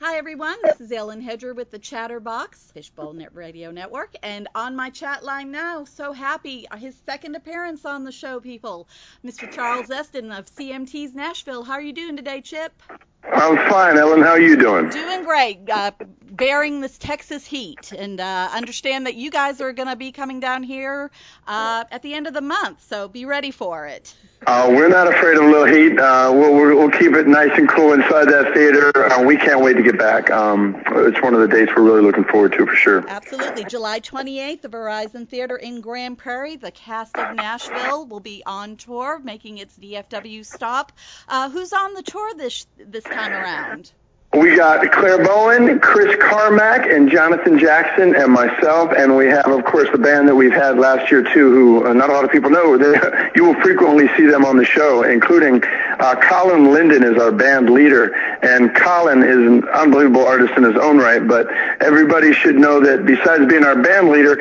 Hi, everyone. This is Ellen Hedger with the Chatterbox Fishbowl Net Radio Network. And on my chat line now, so happy, his second appearance on the show, people, Mr. Charles Esten of CMT's Nashville. How are you doing today, Chip? I'm fine, Ellen. How are you doing? Doing great. Uh, bearing this Texas heat, and uh, understand that you guys are going to be coming down here uh, at the end of the month, so be ready for it. Uh, we're not afraid of a little heat. Uh, we'll, we'll keep it nice and cool inside that theater. Uh, we can't wait to get back. Um, it's one of the dates we're really looking forward to for sure. Absolutely. July 28th, the Verizon Theater in Grand Prairie. The cast of Nashville will be on tour, making its DFW stop. Uh, who's on the tour this this time around? We got Clare Bowen, Chris Carmack, and Jonathan Jackson, and myself, and we have, of course, the band that we've had last year too, who uh, not a lot of people know. You will frequently see them on the show, including uh, Colin Linden is our band leader, and Colin is an unbelievable artist in his own right. But everybody should know that besides being our band leader,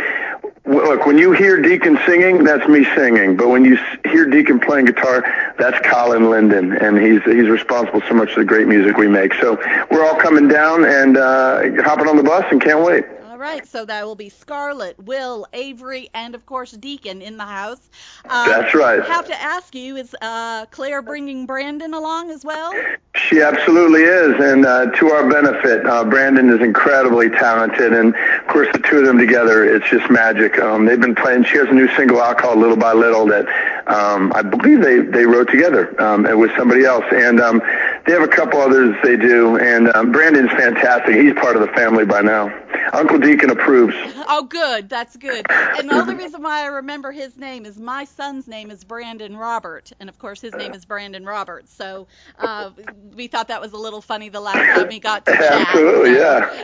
Look, when you hear Deacon singing, that's me singing. But when you hear Deacon playing guitar, that's Colin Linden, and he's he's responsible so much for the great music we make. So we're all coming down and uh, hopping on the bus and can't wait. All right, so that will be Scarlett, Will, Avery, and of course Deacon in the house. Um, That's right. I have to ask you, is uh, Clare bringing Brandon along as well? She absolutely is, and uh, to our benefit, uh, Brandon is incredibly talented, and of course the two of them together, it's just magic. Um, they've been playing. She has a new single out called "Little by Little" that um, I believe they they wrote together um, with somebody else, and um, they have a couple others they do. And um, Brandon's fantastic. He's part of the family by now. Uncle Deacon approves. Oh, good. That's good. And the only reason why I remember his name is my son's name is Brandon Robert, and of course his name is Brandon Roberts. So uh, we thought that was a little funny the last time we got to chat. Absolutely, yeah.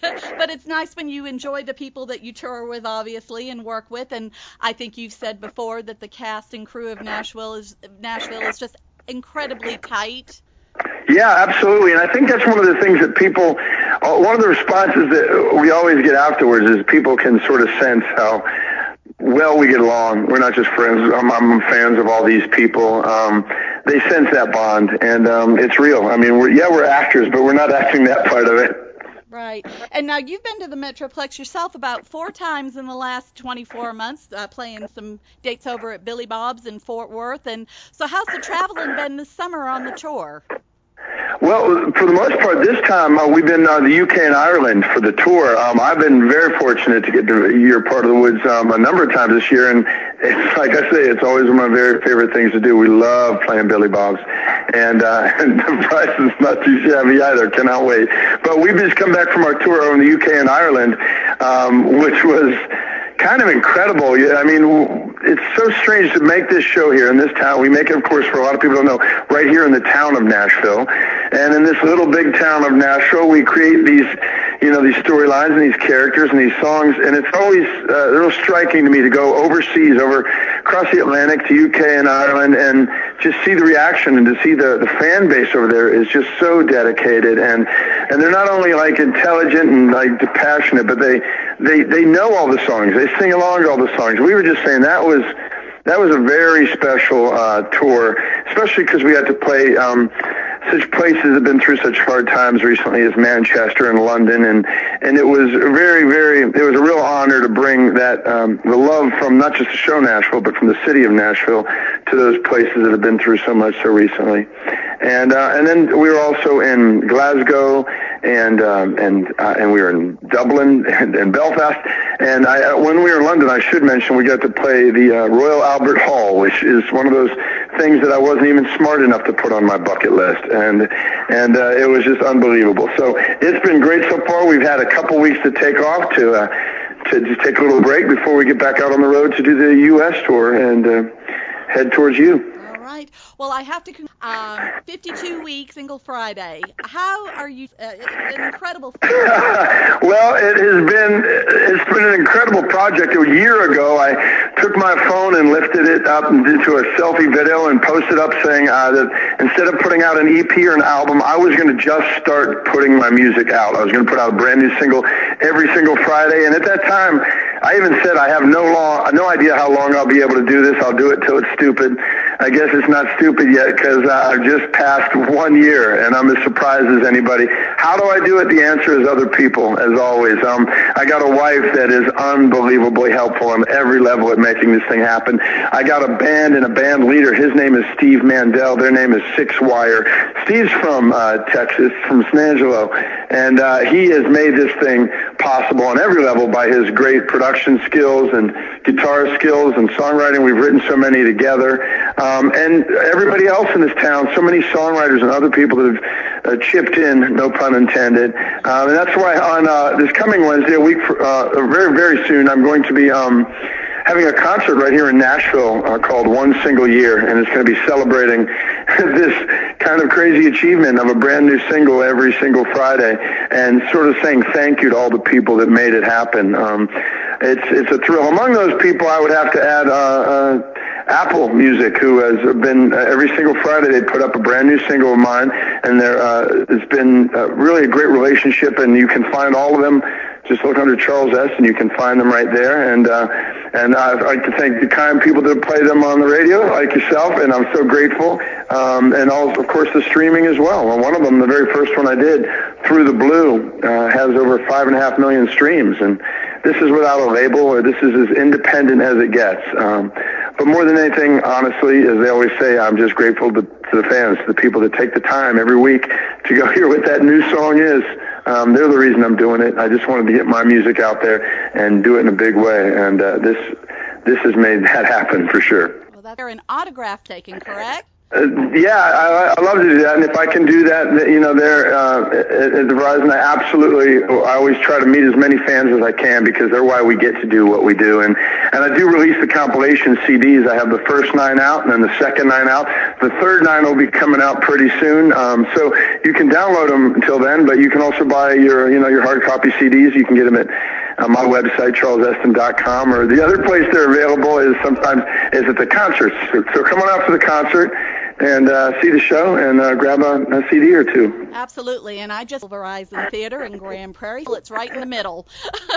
but it's nice when you enjoy the people that you tour with, obviously, and work with. And I think you've said before that the cast and crew of Nashville is Nashville is just incredibly tight. Yeah, absolutely. And I think that's one of the things that people, uh, one of the responses that we always get afterwards is people can sort of sense how well we get along. We're not just friends. I'm, I'm fans of all these people. Um, they sense that bond, and um, it's real. I mean, we're, yeah, we're actors, but we're not acting that part of it. Right. And now you've been to the Metroplex yourself about four times in the last 24 months, uh, playing some dates over at Billy Bob's in Fort Worth. And so, how's the traveling been this summer on the tour? Well, for the most part, this time uh, we've been uh, the UK and Ireland for the tour. Um, I've been very fortunate to get to your part of the woods um, a number of times this year, and it's like I say, it's always one of my very favorite things to do. We love playing Billy Bob's, and, uh, and the price is not too shabby either. Cannot wait. But we've just come back from our tour in the UK and Ireland, um, which was kind of incredible. I mean, it's so strange to make this show here in this town. We make it, of course, for a lot of people don't know, right here in the town of Nashville. And in this little big town of Nashville, we create these, you know, these storylines and these characters and these songs. And it's always uh, real striking to me to go overseas, over across the Atlantic to UK and Ireland, and just see the reaction and to see the the fan base over there is just so dedicated. And and they're not only like intelligent and like passionate, but they they they know all the songs. They sing along to all the songs. We were just saying that was that was a very special uh, tour, especially because we had to play um, such places have been through such hard times recently as Manchester and London, and and it was very very it was a real honor to bring that um, the love from not just the show Nashville, but from the city of Nashville to those places that have been through so much so recently, and uh, and then we were also in Glasgow and um, and uh, and we were in Dublin and, and Belfast. And I, uh, when we were in London, I should mention we got to play the uh, Royal Albert Hall, which is one of those things that I wasn't even smart enough to put on my bucket list, and and uh, it was just unbelievable. So it's been great so far. We've had a couple weeks to take off to. Uh, to just take a little break before we get back out on the road to do the U.S. tour and uh, head towards you right. Well, I have to. Um, 52 week single Friday. How are you? Uh, an incredible. well, it has been it's been an incredible project. A year ago, I took my phone and lifted it up into a selfie video and posted up saying uh, that instead of putting out an EP or an album, I was going to just start putting my music out. I was going to put out a brand new single every single Friday, and at that time. I even said I have no long, no idea how long I'll be able to do this. I'll do it till it's stupid. I guess it's not stupid yet because uh, I've just passed one year and I'm as surprised as anybody. How do I do it? The answer is other people, as always. Um, I got a wife that is unbelievably helpful on every level at making this thing happen. I got a band and a band leader. His name is Steve Mandile. Their name is Sixwire. Steve's from uh, Texas, from San Angelo, and uh, he has made this thing possible on every level by his great production skills and guitar skills and songwriting. We've written so many together. Um, and everybody else in this town, so many songwriters and other people that have uh, chipped in, no pun intended. Um, and that's why on uh, this coming Wednesday, a week, for, uh, very, very soon, I'm going to be um, having a concert right here in Nashville uh, called One Single Year, and it's going to be celebrating this kind of crazy achievement of a brand new single every single Friday, and sort of saying thank you to all the people that made it happen. Um, it's it's a thrill. Among those people, I would have to add. Uh, uh, Apple Music, who has been uh, every single Friday they put up a brand new single of mine, and there uh, it's been uh, really a great relationship, and you can find all of them just look under Charles Esten and you can find them right there. And uh, and I'd like to thank the kind people that play them on the radio, like yourself, and I'm so grateful. Um, and also, of course, the streaming as well. well. One of them, the very first one I did, Through the Blue, uh, has over five and a half million streams, and this is without a label, or this is as independent as it gets. Um, but more than anything, honestly, as they always say, I'm just grateful to, to the fans, to the people that take the time every week to go hear what that new song is. Um, they're the reason I'm doing it. I just wanted to get my music out there and do it in a big way, and uh, this this has made that happen for sure. Well, that's an autograph taking, correct? Uh, yeah, I, I love to do that, and if I can do that, you know, there uh, at, at Verizon, I absolutely, I always try to meet as many fans as I can because they're why we get to do what we do, and and I do release the compilation CDs. I have the first nine out, and then the second nine out. The third nine will be coming out pretty soon, um, so you can download them until then, but you can also buy your, you know, your hard copy CDs. You can get them at on my website, charlesesten.com, or the other place they're available is sometimes is at the concerts. So, so come on out to the concert and uh, see the show and uh, grab a, a, CD or two. Absolutely, and I just Verizon Theater in Grand Prairie. It's right in the middle.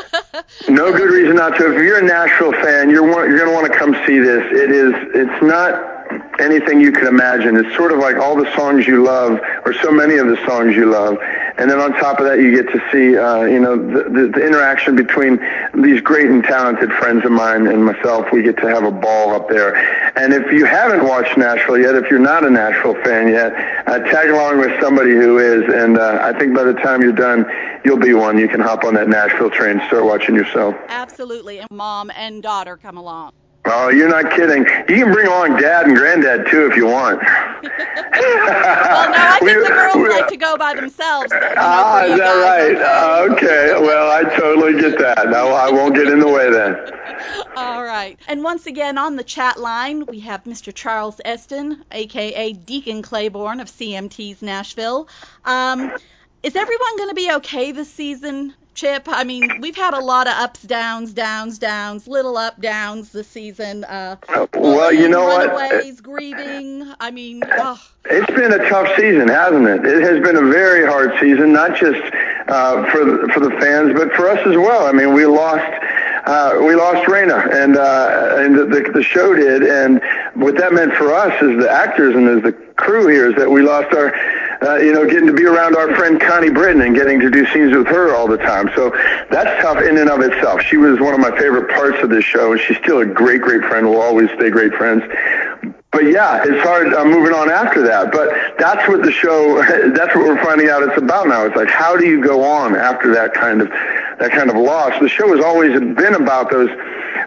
no good reason not to. If you're a Nashville fan, you're you're going to want to come see this. It is. It's not anything you can imagine. It's sort of like all the songs you love, or so many of the songs you love, and then on top of that, you get to see, uh, you know, the, the, the interaction between these great and talented friends of mine and myself. We get to have a ball up there. And if you haven't watched Nashville yet, if you're not a Nashville fan yet, uh, tag along with somebody who is, and uh, I think by the time you're done, you'll be one. You can hop on that Nashville train, and start watching yourself. Absolutely, and mom and daughter come along. Oh, you're not kidding. You can bring along dad and granddad too if you want. well, no, I think the girls we, like to go by themselves. You know, ah, is that right? Uh, okay. Well, I totally get that. No, I won't get in the way then. All right. And once again on the chat line, we have Mr. Charles Esten, aka Deacon Claybourne of CMT's Nashville. Um, is everyone going to be okay this season? Chip, I mean, we've had a lot of ups, downs, downs, downs, little up, downs this season. Uh, well, you know runaways, what? grieving. I mean, oh. it's been a tough season, hasn't it? It has been a very hard season, not just uh, for the, for the fans, but for us as well. I mean, we lost uh, we lost Raina, and uh, and the, the show did, and what that meant for us as the actors and as the crew here is that we lost our uh, you know, getting to be around our friend Connie Britton and getting to do scenes with her all the time. So that's tough in and of itself. She was one of my favorite parts of this show, and she's still a great, great friend. We'll always stay great friends. But yeah, it's hard uh, moving on after that. But that's what the show, that's what we're finding out it's about now. It's like, how do you go on after that kind of, that kind of loss? The show has always been about those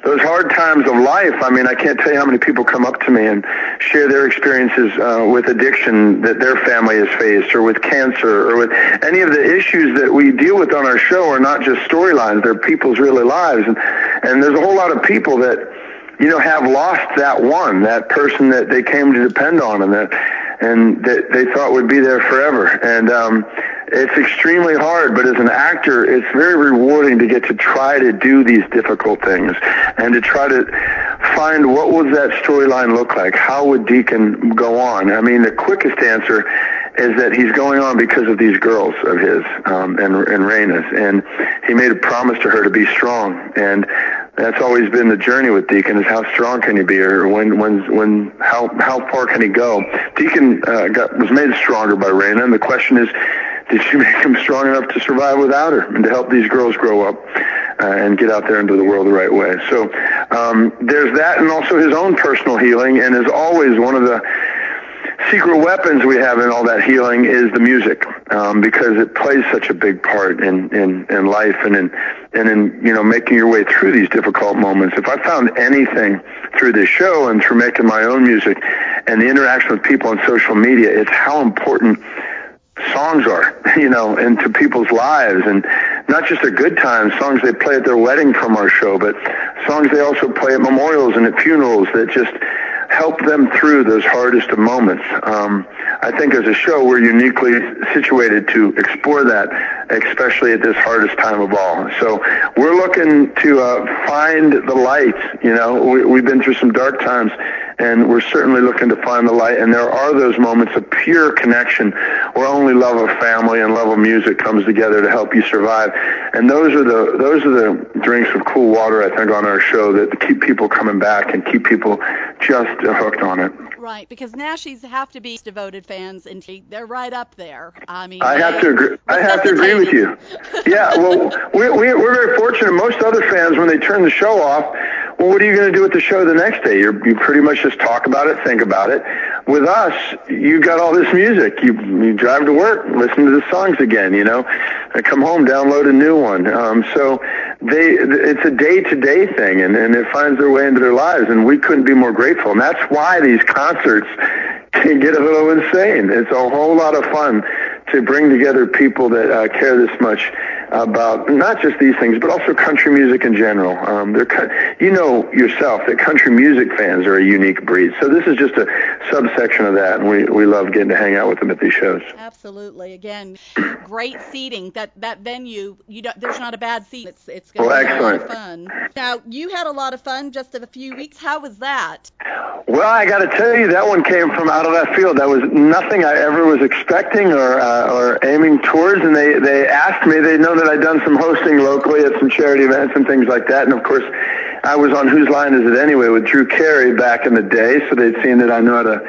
those hard times of life. I mean, I can't tell you how many people come up to me and share their experiences uh, with addiction that their family has faced, or with cancer, or with any of the issues that we deal with on our show are not just storylines; they're people's really lives, and and there's a whole lot of people that you know have lost that one, that person that they came to depend on, and that and that they thought would be there forever, and um, it's extremely hard, but as an actor, it's very rewarding to get to try to do these difficult things and to try to find what would that storyline look like? How would Deacon go on? I mean, the quickest answer is that he's going on because of these girls of his um, and and Raina's, and he made a promise to her to be strong. And that's always been the journey with Deacon is how strong can he be, or when when when how how far can he go? Deacon uh, got was made stronger by Raina, and the question is, did she make him strong enough to survive without her and to help these girls grow up uh, and get out there into the world the right way? So um, there's that, and also his own personal healing, and is always one of the secret weapons we have in all that healing is the music um, because it plays such a big part in, in, in life and in and in you know making your way through these difficult moments. If I found anything through this show and through making my own music and the interaction with people on social media, it's how important songs are, you know, into people's lives and not just their good times, songs they play at their wedding from our show, but songs they also play at memorials and at funerals that just help them through those hardest of moments. Um, I think as a show, we're uniquely situated to explore that, especially at this hardest time of all. So we're looking to uh, find the light. You know, we, we've been through some dark times, and we're certainly looking to find the light. And there are those moments of pure connection where only love of family and love of music comes together to help you survive. And those are the those are the drinks of cool water I think on our show that keep people coming back and keep people just hooked on it. Right, because Nashies have to be devoted fans, and they're right up there. I mean, I have to agree. I have to agree with you. yeah, well, we, we, we're very fortunate. Most other fans, when they turn the show off, well, what are you going to do with the show the next day? You're, you pretty much just talk about it, think about it. With us, you got all this music. You, you drive to work, listen to the songs again, you know, and come home, download a new one. Um, so they, it's a day-to-day thing, and, and it finds their way into their lives, and we couldn't be more grateful. And that's why these concerts can get a little insane. It's a whole lot of fun to bring together people that uh, care this much about not just these things, but also country music in general. Um, they're, you know yourself that country music fans are a unique breed. So this is just a subsection of that, and we, we love getting to hang out with them at these shows. Absolutely. Again, great seating. That that venue, you don't, there's not a bad seat. It's it's going to be excellent. a lot of fun. Now you had a lot of fun just a few weeks. How was that? Well, I got to tell you, that one came from out of left field. That was nothing I ever was expecting or uh, or aiming towards, and they they asked me. They know that I'd done some hosting locally at some charity events and things like that, and of course, I was on Whose Line Is It Anyway with Drew Carey back in the day, so they'd seen that I know how to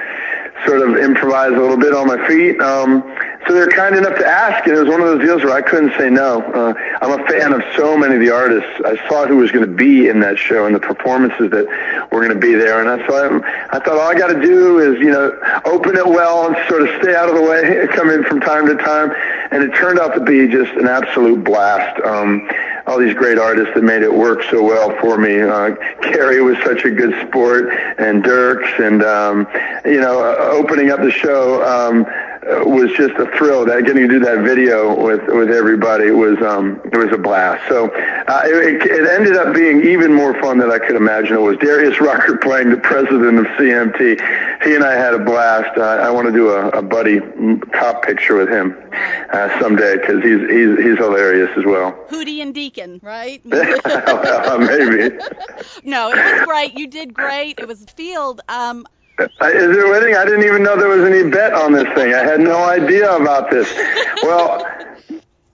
sort of improvise a little bit on my feet. Um, so they're kind enough to ask, and it was one of those deals where I couldn't say no. Uh, I'm a fan of so many of the artists. I saw who was going to be in that show and the performances that were going to be there, and I thought I thought all I got to do is you know open it well and sort of stay out of the way, come in from time to time, and it turned out to be just an absolute blast. Um, all these great artists that made it work so well for me. Uh, Carrie was such a good sport, and Dierks, and um, you know, uh, opening up the show. Um, was just a thrill. That getting to do that video with with everybody was um it was a blast. So uh, it, it ended up being even more fun than I could imagine. It was Darius Rucker playing the president of CMT. He and I had a blast. Uh, I want to do a, a buddy cop picture with him uh, someday because he's he's he's hilarious as well. Hootie and Deacon, right? well, maybe. no, it was great. You did great. It was field. Um, uh, is there anything? I didn't even know there was any bet on this thing. I had no idea about this. Well,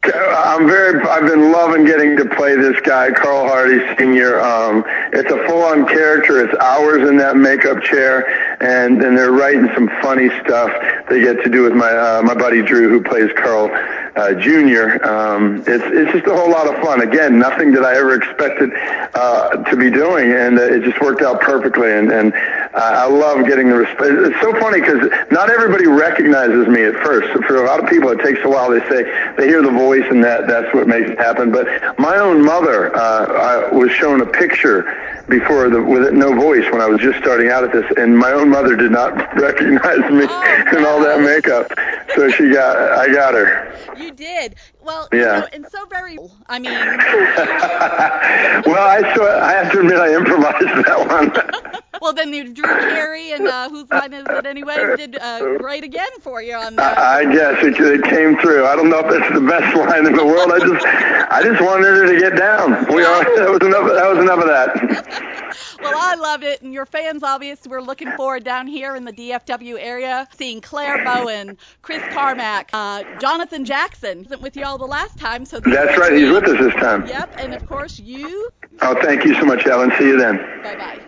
I'm very. I've been loving getting to play this guy, Carl Hardy Sr. Um, it's a full-on character. It's hours in that makeup chair, and and they're writing some funny stuff. They get to do with my uh, my buddy Drew, who plays Carl uh, Jr. Um, it's it's just a whole lot of fun. Again, nothing that I ever expected uh, to be doing, and uh, it just worked out perfectly. And and uh, I love getting the respect. It's so funny because not everybody recognizes me at first. For a lot of people, it takes a while. They say they hear the voice, and that that's what makes it happen. But my own mother, uh, I was shown a picture before the with no voice when I was just starting out at this, and my own mother did not recognize me oh, in all that makeup. So she got, I got her. You did. Well, yeah. You know, and so very. I mean. well, I saw. I have to admit, I improvised that one. Well, then Drew Carey and uh, whose line is it anyway? Did uh, great again for you on that. I guess it, it came through. I don't know if that's the best line in the world. I just, I just wanted her to get down. We are. That was enough. That was enough of that. well, I loved it, and your fans obviously were looking forward down here in the DFW area seeing Clare Bowen, Chris Carmack, uh, Jonathan Jackson wasn't with you all the last time, so that's right. He's with us this time. Yep, and of course you Oh, thank you so much, Ellen. See you then. Bye bye.